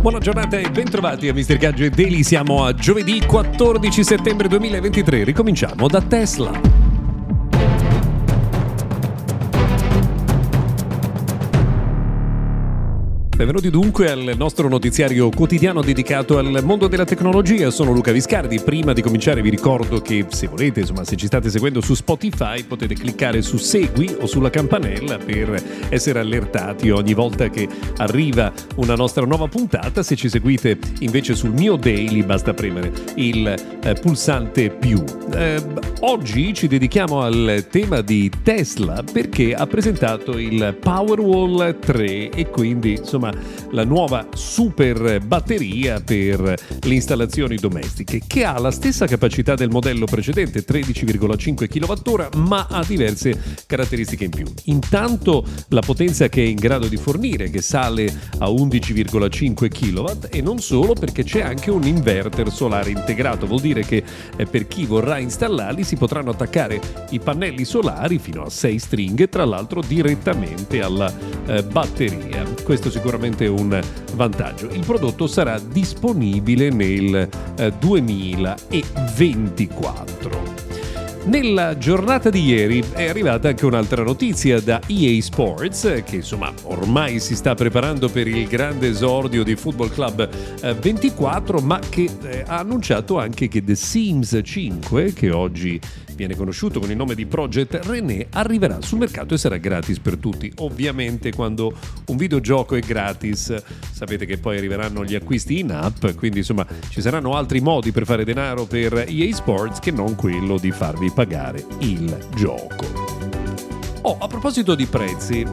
Buona giornata e bentrovati a Mr. Gadget Daily. Siamo a giovedì 14 settembre 2023. Ricominciamo da Tesla. Benvenuti dunque al nostro notiziario quotidiano dedicato al mondo della tecnologia. Sono Luca Viscardi. Prima di cominciare vi ricordo che se volete, insomma, se ci state seguendo su Spotify, potete cliccare su Segui o sulla campanella per essere allertati ogni volta che arriva una nostra nuova puntata. Se ci seguite invece sul mio daily, basta premere il eh, pulsante più. Eh, oggi ci dedichiamo al tema di Tesla perché ha presentato il Powerwall 3 e quindi, insomma, la nuova super batteria per le installazioni domestiche che ha la stessa capacità del modello precedente 13,5 kWh ma ha diverse caratteristiche in più. Intanto la potenza che è in grado di fornire che sale a 11,5 kW e non solo perché c'è anche un inverter solare integrato, vuol dire che eh, per chi vorrà installarli si potranno attaccare i pannelli solari fino a 6 stringhe tra l'altro direttamente alla eh, batteria. Questo sicuramente sicuramente un vantaggio. Il prodotto sarà disponibile nel eh, 2024. Nella giornata di ieri è arrivata anche un'altra notizia da EA Sports, che insomma ormai si sta preparando per il grande esordio di Football Club 24, eh, ma che eh, ha annunciato anche che The Sims 5, che oggi viene conosciuto con il nome di Project René, arriverà sul mercato e sarà gratis per tutti. Ovviamente quando un videogioco è gratis sapete che poi arriveranno gli acquisti in app, quindi insomma ci saranno altri modi per fare denaro per EA Sports che non quello di farvi pagare il gioco. Oh, a proposito di prezzi,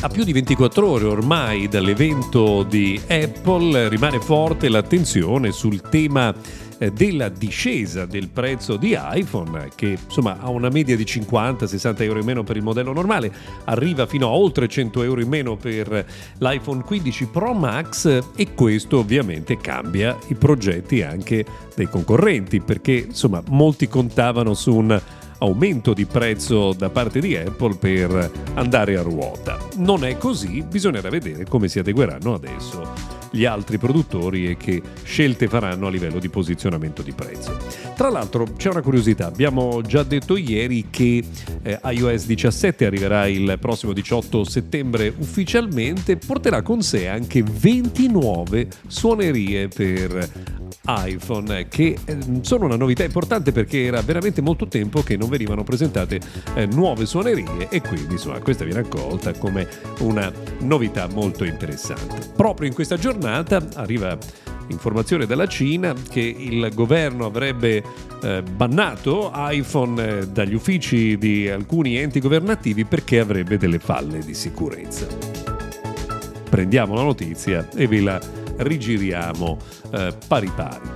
a più di 24 ore ormai dall'evento di Apple rimane forte l'attenzione sul tema della discesa del prezzo di iPhone che insomma ha una media di 50-60 euro in meno per il modello normale, arriva fino a oltre 100 euro in meno per l'iPhone 15 Pro Max e questo ovviamente cambia i progetti anche dei concorrenti perché insomma molti contavano su un aumento di prezzo da parte di Apple per andare a ruota. Non è così, bisognerà vedere come si adegueranno adesso gli altri produttori e che scelte faranno a livello di posizionamento di prezzo. Tra l'altro c'è una curiosità, abbiamo già detto ieri che eh, iOS 17 arriverà il prossimo 18 settembre ufficialmente, porterà con sé anche 20 nuove suonerie per iPhone che eh, sono una novità importante perché era veramente molto tempo che non venivano presentate eh, nuove suonerie e quindi insomma questa viene accolta come una novità molto interessante. Proprio in questa giornata arriva informazione dalla Cina che il governo avrebbe eh, bannato iPhone eh, dagli uffici di alcuni enti governativi perché avrebbe delle falle di sicurezza. Prendiamo la notizia e ve la rigiriamo eh, pari pari.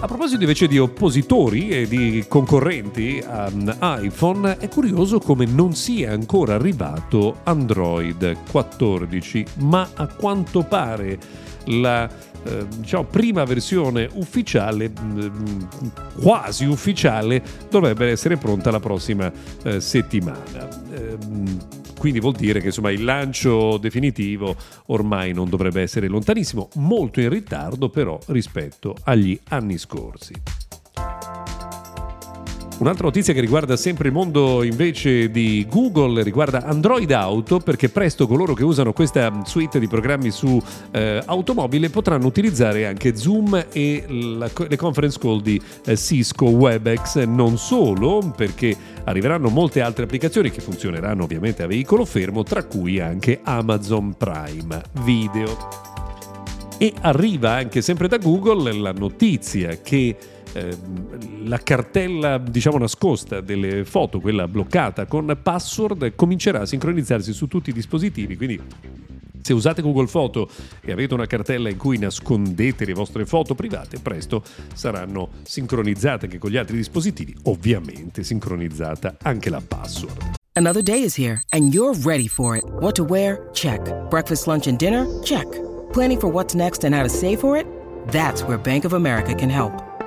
A proposito invece di oppositori e di concorrenti a iPhone, è curioso come non sia ancora arrivato Android 14, ma a quanto pare la eh, diciamo, prima versione ufficiale, mm, quasi ufficiale, dovrebbe essere pronta la prossima eh, settimana. Eh, quindi vuol dire che insomma, il lancio definitivo ormai non dovrebbe essere lontanissimo, molto in ritardo però rispetto agli anni scorsi. Un'altra notizia che riguarda sempre il mondo invece di Google riguarda Android Auto perché presto coloro che usano questa suite di programmi su eh, automobile potranno utilizzare anche Zoom e la, le conference call di eh, Cisco WebEx. Non solo perché arriveranno molte altre applicazioni che funzioneranno ovviamente a veicolo fermo tra cui anche Amazon Prime Video. E arriva anche sempre da Google la notizia che Ehm, la cartella diciamo nascosta delle foto, quella bloccata con password, comincerà a sincronizzarsi su tutti i dispositivi, quindi Se usate Google Foto e avete una cartella in cui nascondete le vostre foto private, presto saranno sincronizzate anche con gli altri dispositivi, ovviamente sincronizzata anche la password. Another day is here and you're ready for it. What to wear? Check. Breakfast, lunch and dinner? Check. Planning for what's next and how to save for it? That's where Bank of America can help.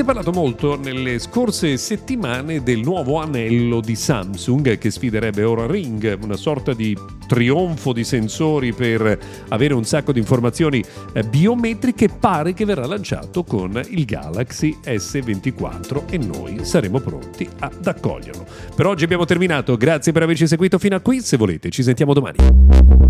Si è parlato molto nelle scorse settimane del nuovo anello di Samsung che sfiderebbe ora Ring, una sorta di trionfo di sensori per avere un sacco di informazioni eh, biometriche, pare che verrà lanciato con il Galaxy S24 e noi saremo pronti ad accoglierlo. Per oggi abbiamo terminato, grazie per averci seguito fino a qui, se volete ci sentiamo domani.